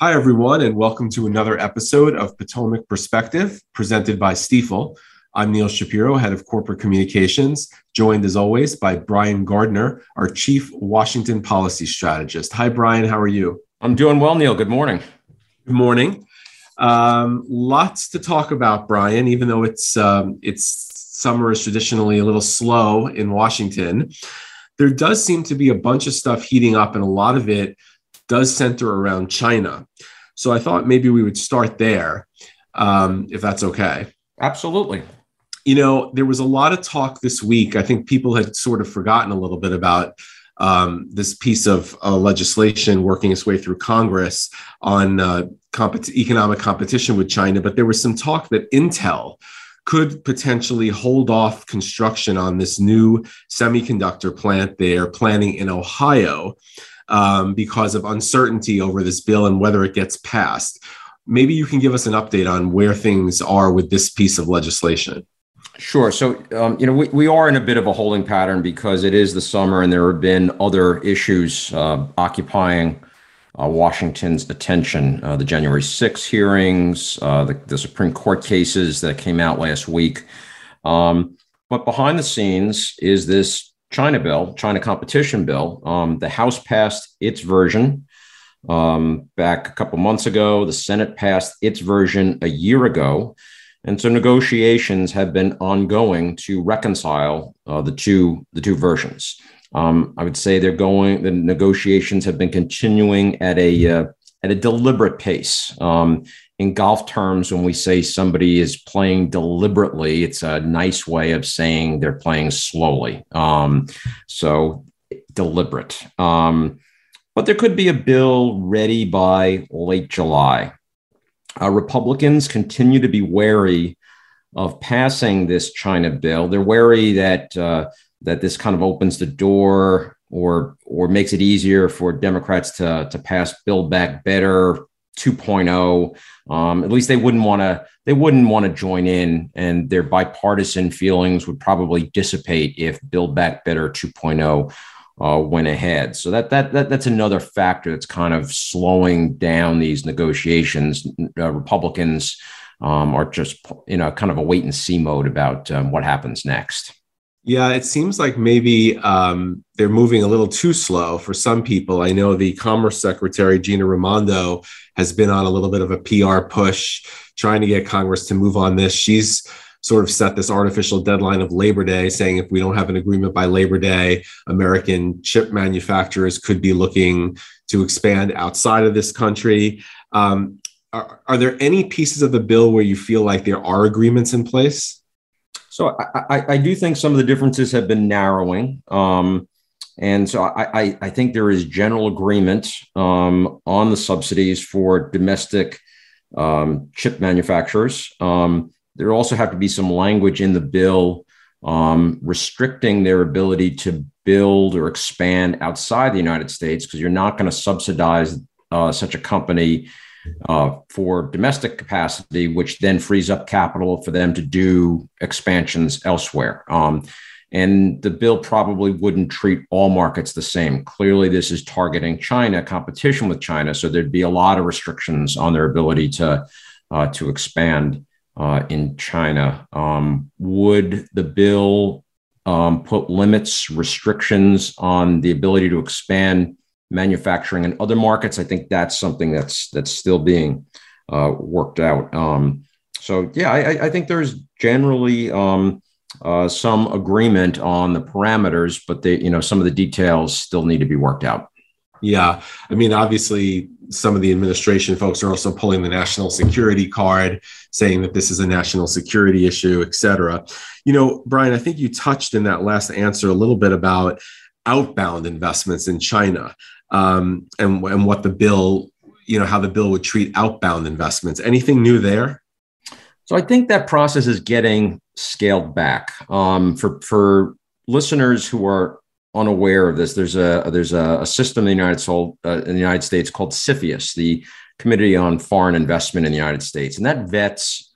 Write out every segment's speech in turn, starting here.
Hi, everyone, and welcome to another episode of Potomac Perspective presented by Stifel. I'm Neil Shapiro, head of corporate communications, joined as always by Brian Gardner, our chief Washington policy strategist. Hi, Brian. How are you? I'm doing well, Neil. Good morning. Good morning. Um, lots to talk about, Brian. Even though it's um, it's summer is traditionally a little slow in Washington, there does seem to be a bunch of stuff heating up, and a lot of it does center around China. So I thought maybe we would start there, um, if that's okay. Absolutely. You know, there was a lot of talk this week. I think people had sort of forgotten a little bit about um, this piece of uh, legislation working its way through Congress on uh, compet- economic competition with China. But there was some talk that Intel could potentially hold off construction on this new semiconductor plant they're planning in Ohio um, because of uncertainty over this bill and whether it gets passed. Maybe you can give us an update on where things are with this piece of legislation. Sure. So, um, you know, we, we are in a bit of a holding pattern because it is the summer and there have been other issues uh, occupying uh, Washington's attention. Uh, the January 6 hearings, uh, the, the, Supreme Court cases that came out last week. Um, but behind the scenes is this China bill, China competition bill. Um, the House passed its version um, back a couple months ago. The Senate passed its version a year ago. And so negotiations have been ongoing to reconcile uh, the two the two versions. Um, I would say they're going. The negotiations have been continuing at a uh, at a deliberate pace. Um, in golf terms, when we say somebody is playing deliberately, it's a nice way of saying they're playing slowly. Um, so deliberate. Um, but there could be a bill ready by late July. Uh, Republicans continue to be wary of passing this China bill. They're wary that uh, that this kind of opens the door or or makes it easier for Democrats to to pass Build Back Better 2.0. Um, at least they wouldn't want to they wouldn't want to join in, and their bipartisan feelings would probably dissipate if Build Back Better 2.0 uh, went ahead. So that that that that's another factor that's kind of slowing down these negotiations. Uh, Republicans um, are just in a kind of a wait and see mode about um, what happens next. Yeah, it seems like maybe um, they're moving a little too slow for some people. I know the Commerce Secretary, Gina Raimondo, has been on a little bit of a PR push trying to get Congress to move on this. She's sort of set this artificial deadline of Labor Day, saying if we don't have an agreement by Labor Day, American chip manufacturers could be looking to expand outside of this country. Um, are, are there any pieces of the bill where you feel like there are agreements in place? So I, I, I, do think some of the differences have been narrowing. Um, and so I, I, think there is general agreement um, on the subsidies for domestic um, chip manufacturers. Um, there also have to be some language in the bill um, restricting their ability to build or expand outside the United States because you're not going to subsidize uh, such a company uh, for domestic capacity, which then frees up capital for them to do expansions elsewhere. Um, and the bill probably wouldn't treat all markets the same. Clearly, this is targeting China, competition with China, so there'd be a lot of restrictions on their ability to uh, to expand uh, in China. Um, would the bill um, put limits, restrictions on the ability to expand manufacturing and other markets. I think that's something that's that's still being uh, worked out. Um, so yeah, I, I, think there's generally um, uh, some agreement on the parameters, but they, you know, some of the details still need to be worked out. Yeah, I mean, obviously, some of the administration folks are also pulling the national security card, saying that this is a national security issue, et cetera. You know, Brian, I think you touched in that last answer a little bit about outbound investments in China um, and, and what the bill, you know, how the bill would treat outbound investments. Anything new there? So I think that process is getting scaled back. Um, for for listeners who are unaware of this, there's a there's a, a system in the United States, uh, in the United States called CFIUS, the Committee on Foreign Investment in the United States, and that vets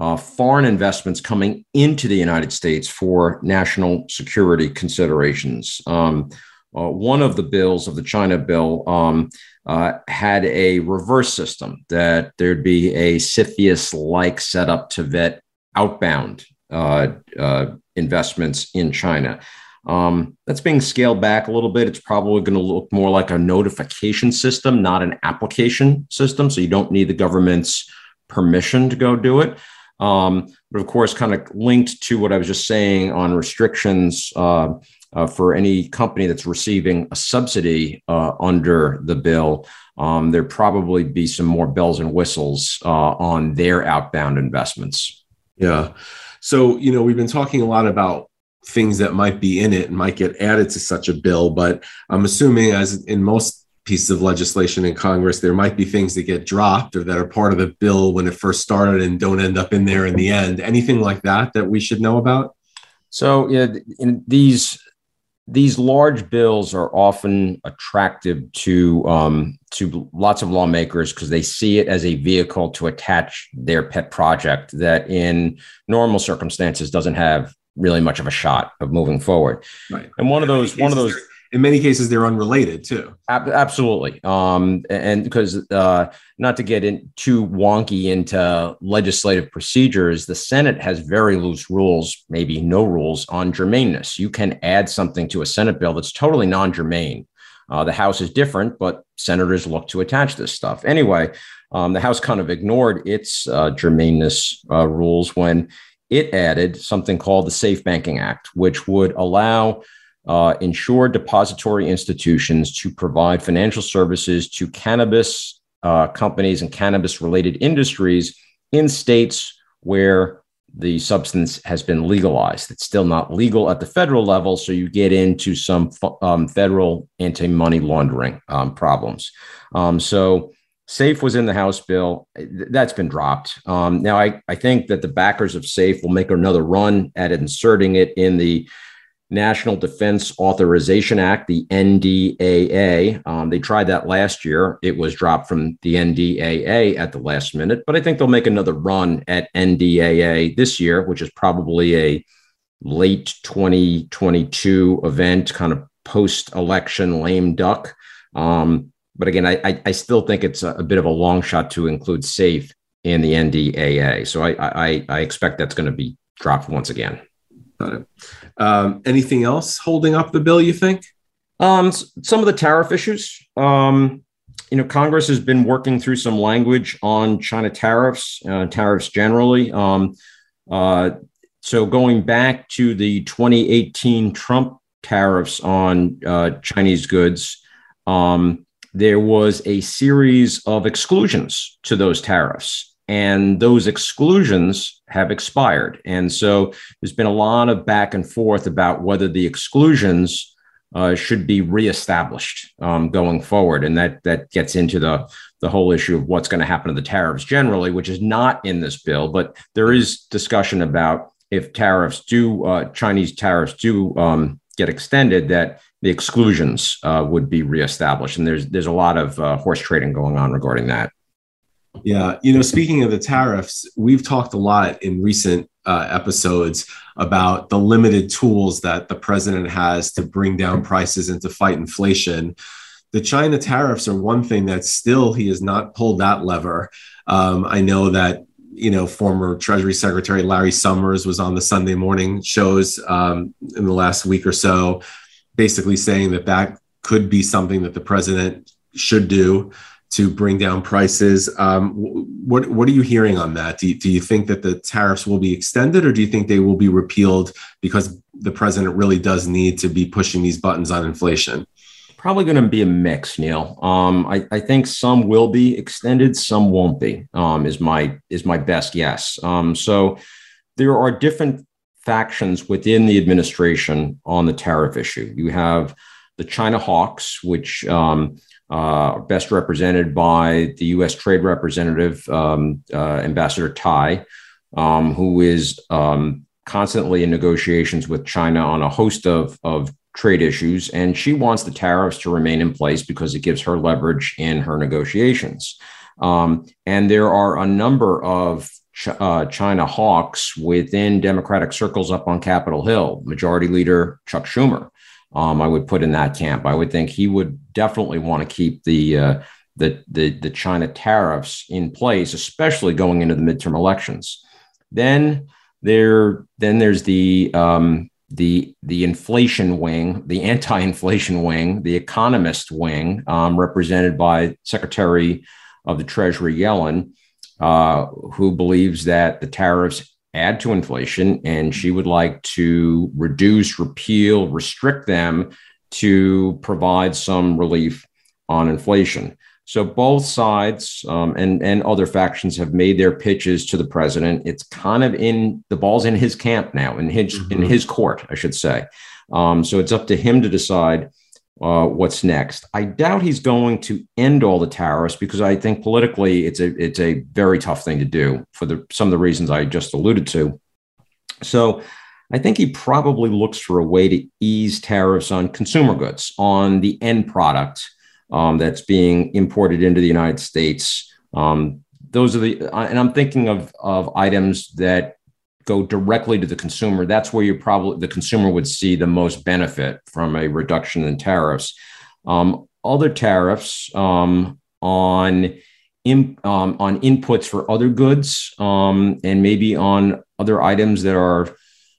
uh, foreign investments coming into the United States for national security considerations. Um, uh, one of the bills of the China bill um, uh, had a reverse system that there'd be a CFIUS like setup to vet outbound uh, uh, investments in China. Um, that's being scaled back a little bit. It's probably going to look more like a notification system, not an application system. So you don't need the government's permission to go do it. Um, but of course, kind of linked to what I was just saying on restrictions uh, uh, for any company that's receiving a subsidy uh, under the bill, um, there probably be some more bells and whistles uh, on their outbound investments. Yeah. So, you know, we've been talking a lot about things that might be in it and might get added to such a bill. But I'm assuming, as in most pieces of legislation in Congress, there might be things that get dropped or that are part of the bill when it first started and don't end up in there in the end. Anything like that that we should know about? So, yeah, in these these large bills are often attractive to um, to lots of lawmakers because they see it as a vehicle to attach their pet project that, in normal circumstances, doesn't have really much of a shot of moving forward. Right. And one of those, one of those, in many cases, they're unrelated too. Ab- absolutely. Um, and because uh, not to get in too wonky into legislative procedures, the Senate has very loose rules, maybe no rules on germaneness. You can add something to a Senate bill that's totally non-germane. Uh, the House is different, but senators look to attach this stuff anyway. Um, the House kind of ignored its uh, germaneness uh, rules when it added something called the Safe Banking Act, which would allow uh, insured depository institutions to provide financial services to cannabis uh, companies and cannabis related industries in states where the substance has been legalized. It's still not legal at the federal level, so you get into some um, federal anti money laundering um, problems. Um, so SAFE was in the House bill. That's been dropped. Um, now, I, I think that the backers of SAFE will make another run at inserting it in the National Defense Authorization Act, the NDAA. Um, they tried that last year. It was dropped from the NDAA at the last minute, but I think they'll make another run at NDAA this year, which is probably a late 2022 event, kind of post election lame duck. Um, but again, I, I still think it's a, bit of a long shot to include SAFE in the NDAA. So I, I, I expect that's going to be dropped once again. Got it. Um, anything else holding up the bill, you think? Um, some of the tariff issues. Um, you know, Congress has been working through some language on China tariffs, uh, tariffs generally. Um, uh, so going back to the 2018 Trump tariffs on uh, Chinese goods, um, there was a series of exclusions to those tariffs. And those exclusions have expired. And so there's been a lot of back and forth about whether the exclusions uh, should be reestablished um, going forward. And that, that gets into the, the whole issue of what's going to happen to the tariffs generally, which is not in this bill. But there is discussion about if tariffs do, uh, Chinese tariffs do um, get extended, that the exclusions uh, would be reestablished. And there's there's a lot of uh, horse trading going on regarding that. Yeah, you know, speaking of the tariffs, we've talked a lot in recent uh, episodes about the limited tools that the president has to bring down prices and to fight inflation. The China tariffs are one thing that still he has not pulled that lever. Um, I know that you know, former Treasury Secretary Larry Summers was on the Sunday morning shows um, in the last week or so basically saying that that could be something that the president should do to bring down prices. Um, what what are you hearing on that? Do you, do you think that the tariffs will be extended, or do you think they will be repealed because the president really does need to be pushing these buttons on inflation? Probably going to be a mix, Neil. Um, I, I, think some will be extended, some won't be. Um, is my is my best guess. Um, so there are different factions within the administration on the tariff issue. You have the China hawks, which um, uh, best represented by the U.S. Trade Representative, um, uh, Ambassador Tai, um, who is um, constantly in negotiations with China on a host of, of trade issues. And she wants the tariffs to remain in place because it gives her leverage in her negotiations. Um, and there are a number of uh, China hawks within Democratic circles up on Capitol Hill, Majority Leader Chuck Schumer. Um, I would put in that camp. I would think he would definitely want to keep the, uh, the, the, the China tariffs in place, especially going into the midterm elections. Then there, then there's the um, the the inflation wing, the anti-inflation wing, the economist wing, um, represented by Secretary of the Treasury Yellen, uh, who believes that the tariffs add to inflation, and she would like to reduce, repeal, restrict them to provide some relief on inflation. So both sides um, and and other factions have made their pitches to the president. It's kind of in the ball's in his camp now, in his mm-hmm. in his court, I should say. Um, so it's up to him to decide uh, what's next. I doubt he's going to end all the tariffs because I think politically it's a it's a very tough thing to do for the some of the reasons I just alluded to. So I think he probably looks for a way to ease tariffs on consumer goods, on the end product um, that's being imported into the United States. Um, those are the, and I'm thinking of, of items that go directly to the consumer. That's where you probably, the consumer would see the most benefit from a reduction in tariffs. Um, other tariffs um, on, in, um, on inputs for other goods um, and maybe on other items that are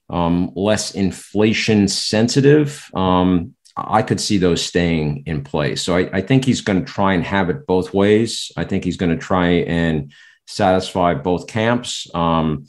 less inflation sensitive. Um, I could see those staying in place. So I, I think he's going to try and have it both ways. I think he's going to try and satisfy both camps. Um,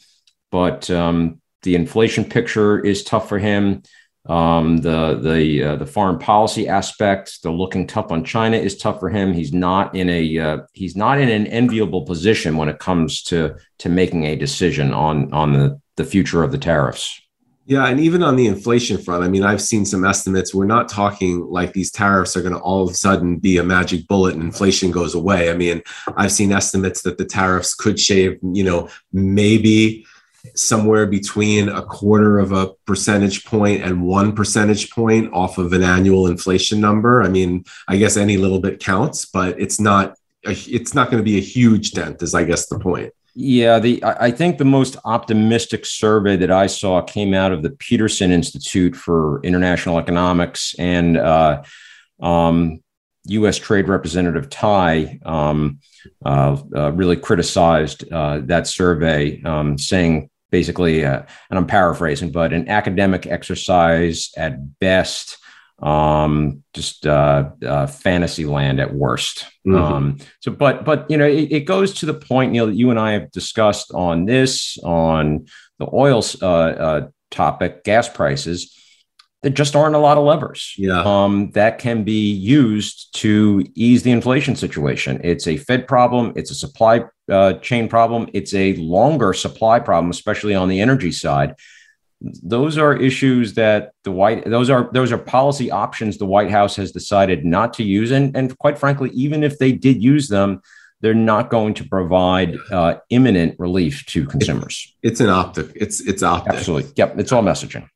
but um, the inflation picture is tough for him. Um, the the uh, the foreign policy aspect, the looking tough on China, is tough for him. He's not in a uh, he's not in an enviable position when it comes to to making a decision on on the the future of the tariffs. Yeah, and even on the inflation front, I mean, I've seen some estimates. We're not talking like these tariffs are going to all of a sudden be a magic bullet and inflation goes away. I mean, I've seen estimates that the tariffs could shave, you know, maybe somewhere between a quarter of a percentage point and one percentage point off of an annual inflation number. I mean, I guess any little bit counts, but it's not it's not going to be a huge dent is i guess the point yeah, the I think the most optimistic survey that I saw came out of the Peterson Institute for International Economics and uh, um, U.S. Trade Representative Tai um, uh, uh, really criticized uh, that survey, um, saying basically, uh, and I'm paraphrasing, but an academic exercise at best um, just uh, uh, fantasy land at worst. Mm-hmm. Um, so, but but you know, it, it, goes to the point, Neil, that you and I have discussed on this, on the oil uh, uh, topic, gas prices. There just aren't a lot of levers yeah. um, that can be used to ease the inflation situation. It's a Fed problem. It's a supply uh, chain problem. It's a longer supply problem, especially on the energy side. Those are issues that the white those are those are policy options the white house has decided not to use. And and quite frankly even if they did use them they're not going to provide uh, imminent relief to consumers. It's an optic it's it's optic. Absolutely. Yep. It's all messaging.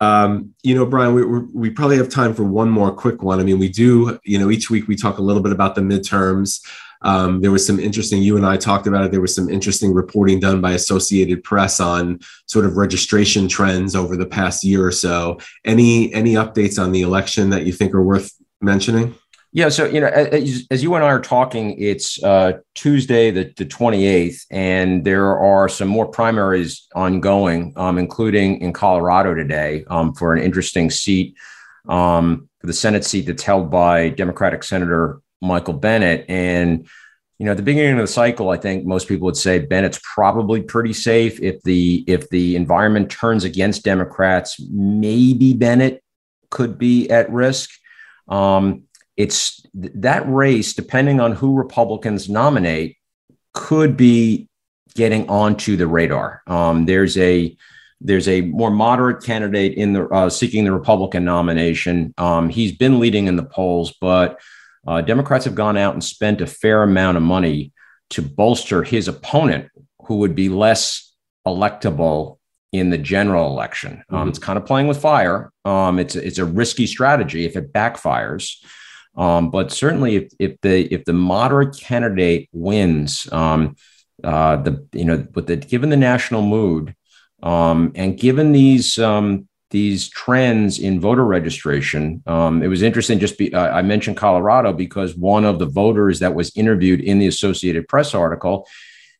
Um, you know, Brian, we, we probably have time for one more quick one. I mean, we do, you know, each week we talk a little bit about the midterms. Um, there was some interesting, you and I talked about it. There was some interesting reporting done by Associated Press on sort of registration trends over the past year or so. Any any updates on the election that you think are worth mentioning? Yeah, so you know, as, as, you and I are talking, it's uh, Tuesday, the, the 28th, and there are some more primaries ongoing, um, including in Colorado today um, for an interesting seat, um, for the Senate seat that's held by Democratic Senator Michael Bennet. And, you know, at the beginning of the cycle, I think most people would say Bennet's probably pretty safe. If the if the environment turns against Democrats, maybe Bennet could be at risk. Um, it's that race, depending on who Republicans nominate, could be getting onto the radar. Um, there's a there's a more moderate candidate in the uh, seeking the Republican nomination. Um, he's been leading in the polls, but uh, Democrats have gone out and spent a fair amount of money to bolster his opponent, who would be less electable in the general election. Um, mm-hmm. It's kind of playing with fire. Um, it's it's a risky strategy if it backfires. Um, but certainly, if, if the if the moderate candidate wins, um, uh, the you know, but the given the national mood, um, and given these um, these trends in voter registration. Um, it was interesting. Just be, uh, I mentioned Colorado because one of the voters that was interviewed in the Associated Press article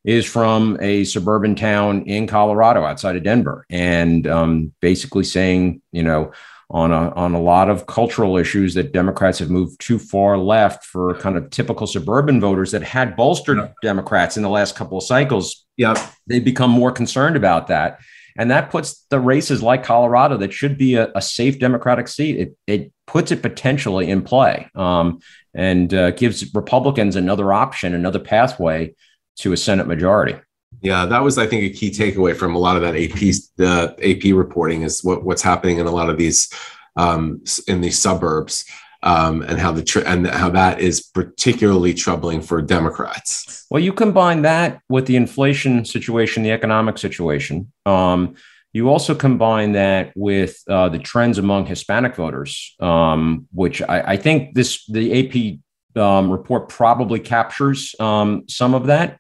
is from a suburban town in Colorado outside of Denver, and um, basically saying, you know, on a on a lot of cultural issues that Democrats have moved too far left for kind of typical suburban voters that had bolstered yeah. Democrats in the last couple of cycles. Yeah, they become more concerned about that. And that puts the races like Colorado, that should be a, a safe Democratic seat, it, it puts it potentially in play um, and uh, gives Republicans another option, another pathway to a Senate majority. Yeah, that was, I think, a key takeaway from a lot of that AP the AP reporting is what, what's happening in a lot of these um, in these suburbs um, and how the tr- and how that is particularly troubling for Democrats. Well, you combine that with the inflation situation, the economic situation. Um, you also combine that with uh, the trends among Hispanic voters, um, which I, I, think this the AP um, report probably captures um, some of that.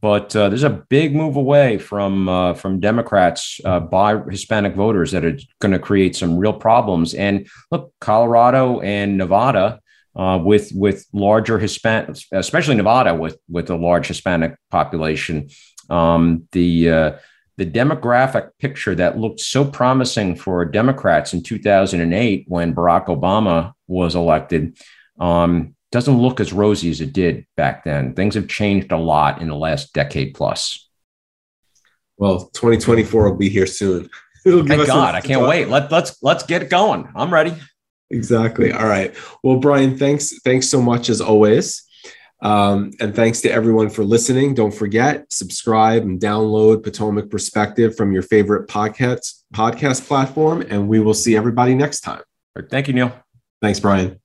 But uh, there's a big move away from uh, from Democrats uh, by Hispanic voters that are going to create some real problems. And look, Colorado and Nevada, uh, with with larger Hispanic, especially Nevada with with a large Hispanic population, um, the uh, the demographic picture that looked so promising for Democrats in 2008 when Barack Obama was elected. Um, doesn't look as rosy as it did back then. Things have changed a lot in the last decade plus. Well, 2024 will be here soon. Thank God, I can't wait. Let, let's let's get it going. I'm ready. Exactly. All right. Well, Brian, thanks thanks so much as always. Um, and thanks to everyone for listening. Don't forget, subscribe and download Potomac Perspective from your favorite podcast podcast platform. And we will see everybody next time. Thank you, Neil. Thanks, Brian.